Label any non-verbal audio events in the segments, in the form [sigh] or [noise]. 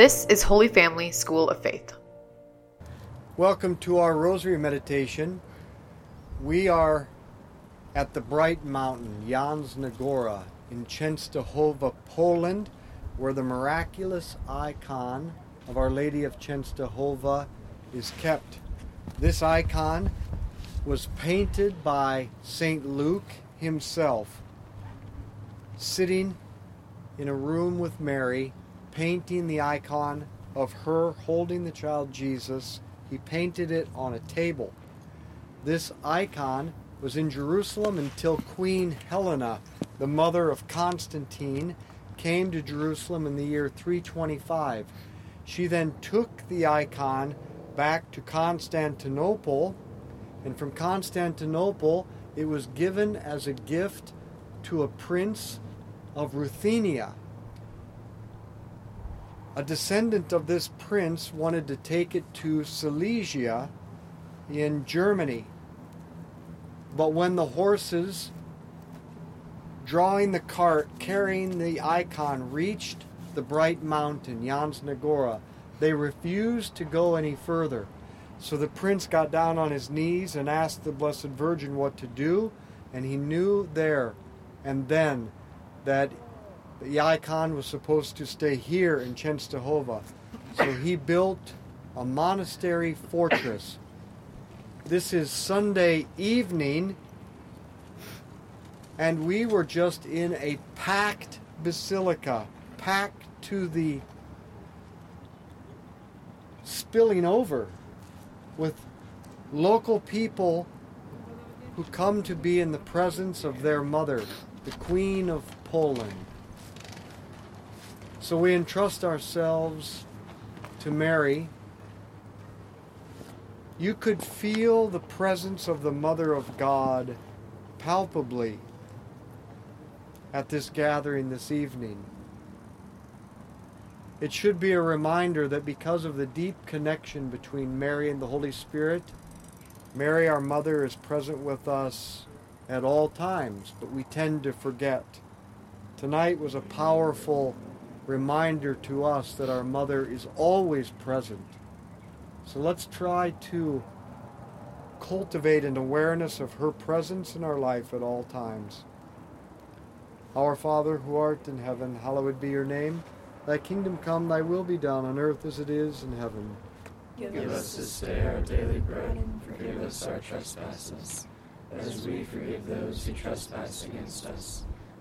This is Holy Family School of Faith. Welcome to our Rosary Meditation. We are at the Bright Mountain, Jasna Gora, in Częstochowa, Poland, where the miraculous icon of Our Lady of Częstochowa is kept. This icon was painted by St. Luke himself, sitting in a room with Mary, painting the icon of her holding the child Jesus. He painted it on a table. This icon was in Jerusalem until Queen Helena, the mother of Constantine, came to Jerusalem in the year 325. She then took the icon back to Constantinople, and from Constantinople it was given as a gift to a prince of Ruthenia. A descendant of this prince wanted to take it to Silesia in Germany. But when the horses drawing the cart carrying the icon reached the bright mountain, Jasna Gora, they refused to go any further. So the prince got down on his knees and asked the Blessed Virgin what to do, and he knew there and then that the icon was supposed to stay here in Częstochowa. So he built a monastery fortress. This is Sunday evening, and we were just in a packed basilica, packed to the spilling over with local people who come to be in the presence of their mother, the Queen of Poland. So we entrust ourselves to Mary. You could feel the presence of the Mother of God palpably at this gathering this evening. It should be a reminder that because of the deep connection between Mary and the Holy Spirit, Mary, our mother, is present with us at all times, but we tend to forget. Tonight was a powerful reminder to us that our mother is always present. So let's try to cultivate an awareness of her presence in our life at all times. Our Father who art in heaven, hallowed be your name. Thy kingdom come, thy will be done on earth as it is in heaven. Give us this day our daily bread, and forgive us our trespasses, as we forgive those who trespass against us.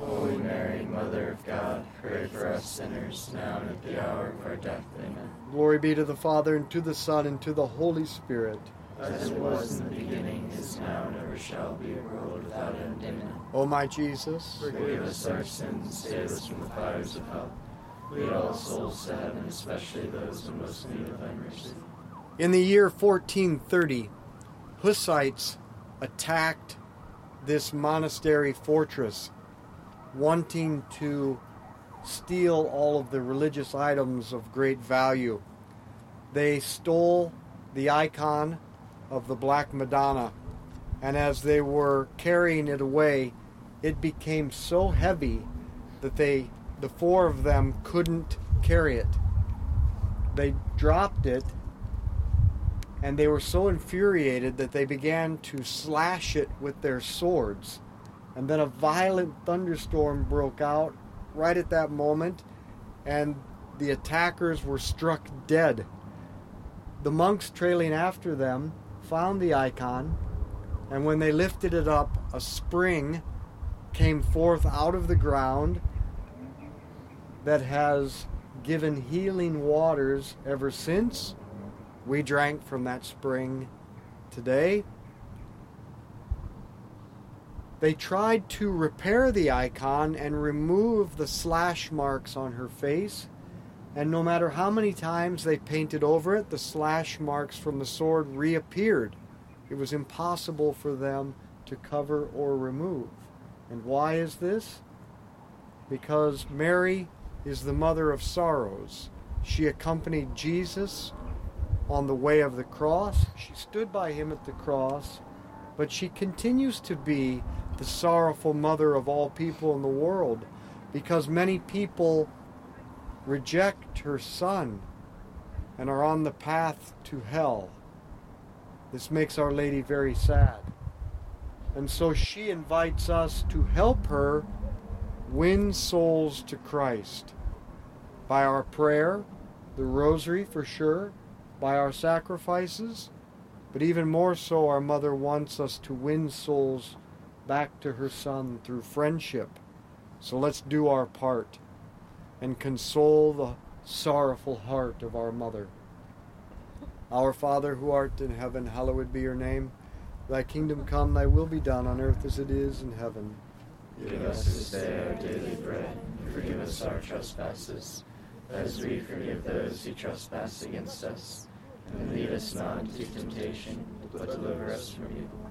Holy Mary, Mother of God, pray for us sinners, now and at the hour of our death. Amen. Glory be to the Father, and to the Son, and to the Holy Spirit. As it was in the beginning, is now, and ever shall be, a world without end. Amen. O my Jesus, Forgive us our sins, save us from the fires of hell. Lead all souls to heaven, especially those in most need of thy mercy. In the year 1430, Hussites attacked this monastery fortress, wanting to steal all of the religious items of great value. They stole the icon of the Black Madonna, and as they were carrying it away, it became so heavy that they, the four of them, couldn't carry it. They dropped it and they were so infuriated that they began to slash it with their swords. And then a violent thunderstorm broke out right at that moment, and the attackers were struck dead. The monks trailing after them found the icon, and when they lifted it up, a spring came forth out of the ground that has given healing waters ever since. We drank from that spring today. They tried to repair the icon and remove the slash marks on her face, and no matter how many times they painted over it, the slash marks from the sword reappeared. It was impossible for them to cover or remove. And why is this? Because Mary is the mother of sorrows. She accompanied Jesus on the way of the cross. She stood by him at the cross, but she continues to be the sorrowful mother of all people in the world because many people reject her son and are on the path to hell. This makes Our Lady very sad. And so she invites us to help her win souls to Christ by our prayer, the rosary for sure, by our sacrifices, but even more so, our mother wants us to win souls back to her son through friendship. So let's do our part and console the sorrowful heart of our mother. Our Father who art in heaven, hallowed be your name. Thy kingdom come, thy will be done on earth as it is in heaven. Give us this day our daily bread, and forgive us our trespasses, as we forgive those who trespass against us. And lead us not into temptation, but deliver us from evil.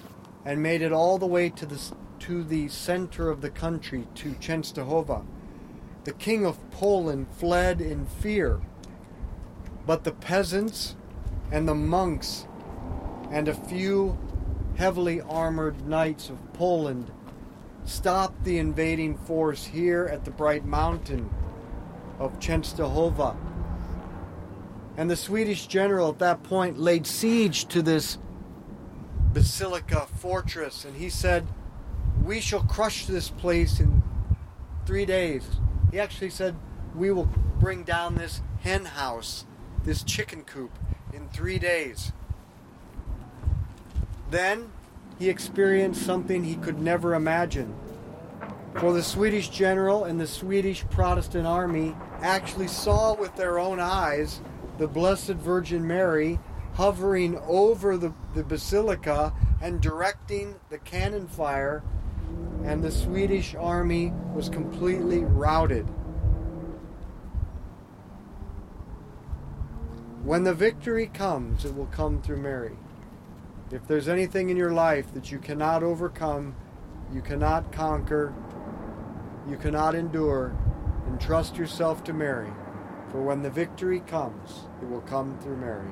and made it all the way to the, to the center of the country, to Częstochowa. The king of Poland fled in fear, but the peasants and the monks and a few heavily armored knights of Poland stopped the invading force here at the Bright Mountain of Częstochowa. And the Swedish general at that point laid siege to this basilica fortress, and he said, We shall crush this place in three days. He actually said, We will bring down this hen house, this chicken coop, in three days. Then he experienced something he could never imagine. For the Swedish general and the Swedish Protestant army actually saw with their own eyes the Blessed Virgin Mary hovering over the, the basilica and directing the cannon fire, and the Swedish army was completely routed. When the victory comes, it will come through Mary. If there's anything in your life that you cannot overcome, you cannot conquer, you cannot endure, entrust yourself to Mary. For when the victory comes, it will come through Mary.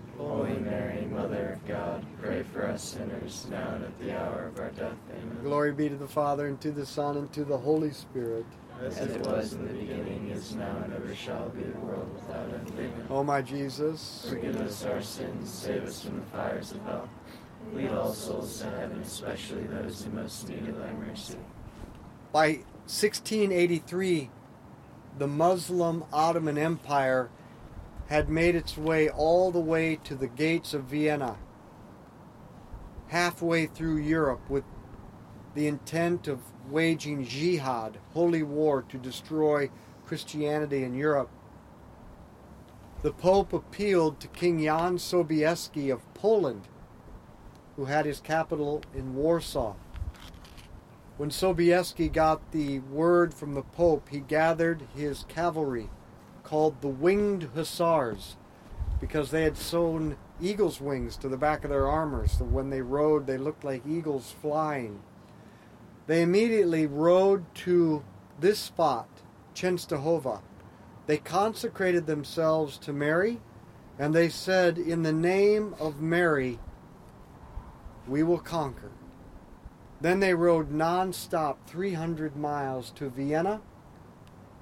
Holy Mary, Mother of God, pray for us sinners, now and at the hour of our death. Amen. Glory be to the Father, and to the Son, and to the Holy Spirit. As it was in the beginning, is now, and ever shall be, a world without end. Amen. O my Jesus, Forgive us our sins, save us from the fires of hell. Lead all souls to heaven, especially those who most need of thy mercy. by 1683, the Muslim Ottoman Empire had made its way all the way to the gates of Vienna, halfway through Europe, with the intent of waging jihad, holy war, to destroy Christianity in Europe. The Pope appealed to King Jan Sobieski of Poland, who had his capital in Warsaw. When Sobieski got the word from the Pope, he gathered his cavalry, called the Winged Hussars, because they had sewn eagle's wings to the back of their armor, so when they rode, they looked like eagles flying. They immediately rode to this spot, Częstochowa. They consecrated themselves to Mary, and they said, In the name of Mary, we will conquer. Then they rode non-stop 300 miles to Vienna,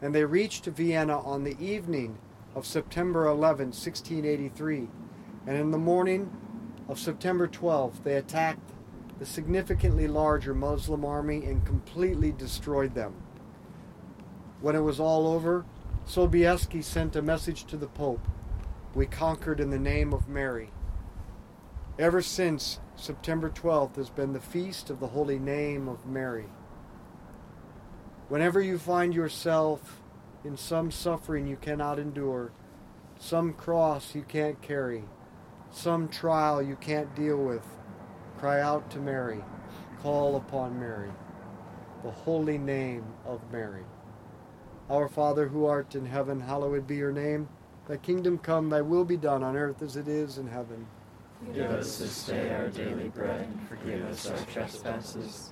and they reached Vienna on the evening of September 11, 1683. And in the morning of September 12 they attacked the significantly larger Muslim army and completely destroyed them. When it was all over, Sobieski sent a message to the Pope. We conquered in the name of Mary. Ever since, September 12th has been the feast of the holy name of Mary. Whenever you find yourself in some suffering you cannot endure, some cross you can't carry, some trial you can't deal with, cry out to Mary. Call upon Mary, the holy name of Mary. Our Father who art in heaven, hallowed be your name. Thy kingdom come, thy will be done on earth as it is in heaven. Give us this day our daily bread, and forgive us our trespasses,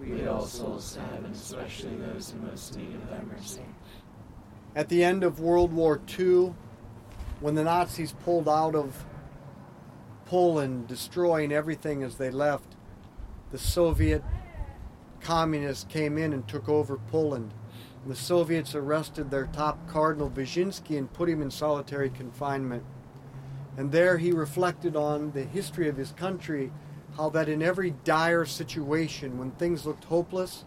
Lead all souls to heaven, especially those in most need of thy mercy. At the end of World War II, when the Nazis pulled out of Poland, destroying everything as they left, the Soviet communists came in and took over Poland. The Soviets arrested their top cardinal, Wyszynski, and put him in solitary confinement. And there he reflected on the history of his country, how that in every dire situation, when things looked hopeless,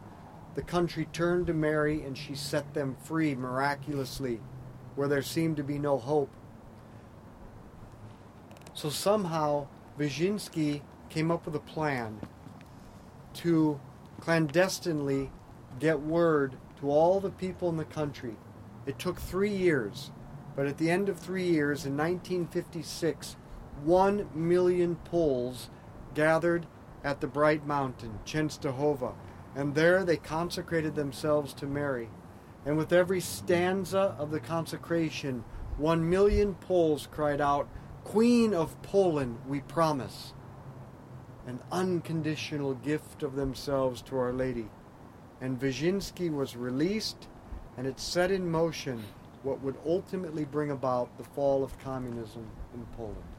the country turned to Mary and she set them free miraculously where there seemed to be no hope. So somehow Wyszynski came up with a plan to clandestinely get word to all the people in the country. It took three years, but at the end of three years, in 1956, one million Poles gathered at the Bright Mountain, Częstochowa, and there they consecrated themselves to Mary. And with every stanza of the consecration, one million Poles cried out, Queen of Poland, we promise. An unconditional gift of themselves to Our Lady. And Wyszynski was released, and it set in motion what would ultimately bring about the fall of communism in Poland.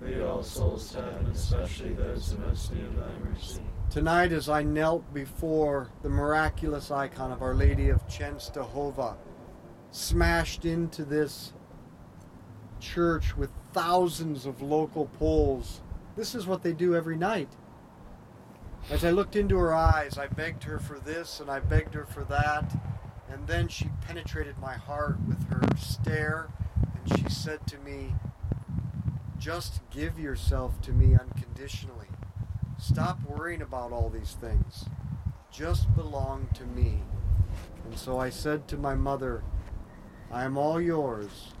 Lead all souls to heaven, especially those in most need of thy mercy. tonight as I knelt before the miraculous icon of Our Lady of Częstochowa, smashed into this church with thousands of local Poles, this is what they do every night. As I looked into her eyes, I begged her for this and I begged her for that. And then she penetrated my heart with her stare and she said to me, Just give yourself to me unconditionally. Stop worrying about all these things. Just belong to me. And so I said to my mother, I am all yours,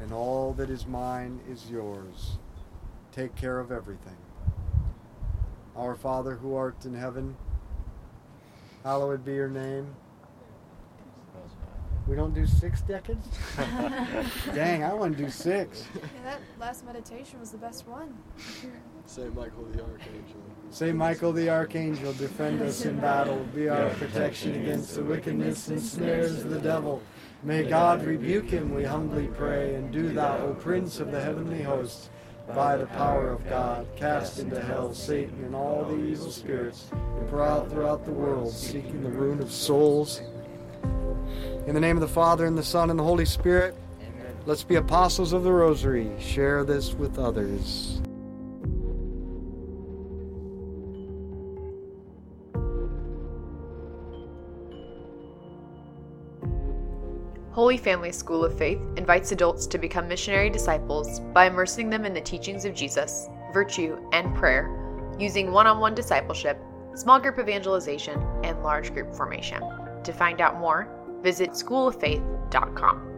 and all that is mine is yours. Take care of everything. Our Father who art in heaven, hallowed be your name. We don't do six decades? [laughs] Dang, I want to do six. Yeah, that last meditation was the best one. Saint Michael the Archangel. Saint Michael the Archangel, defend us in battle, be our protection against the wickedness and snares of the devil. May God rebuke him, we humbly pray, and do thou, O Prince of the heavenly hosts, by the power of God, cast into hell Satan and all the evil spirits who prowl throughout the world, seeking the ruin of souls. In the name of the Father, and the Son, and the Holy Spirit, let's be apostles of the Rosary. Share this with others. Holy Family School of Faith invites adults to become missionary disciples by immersing them in the teachings of Jesus, virtue, and prayer, using one on one discipleship, small group evangelization, and large group formation. To find out more, visit schooloffaith.com.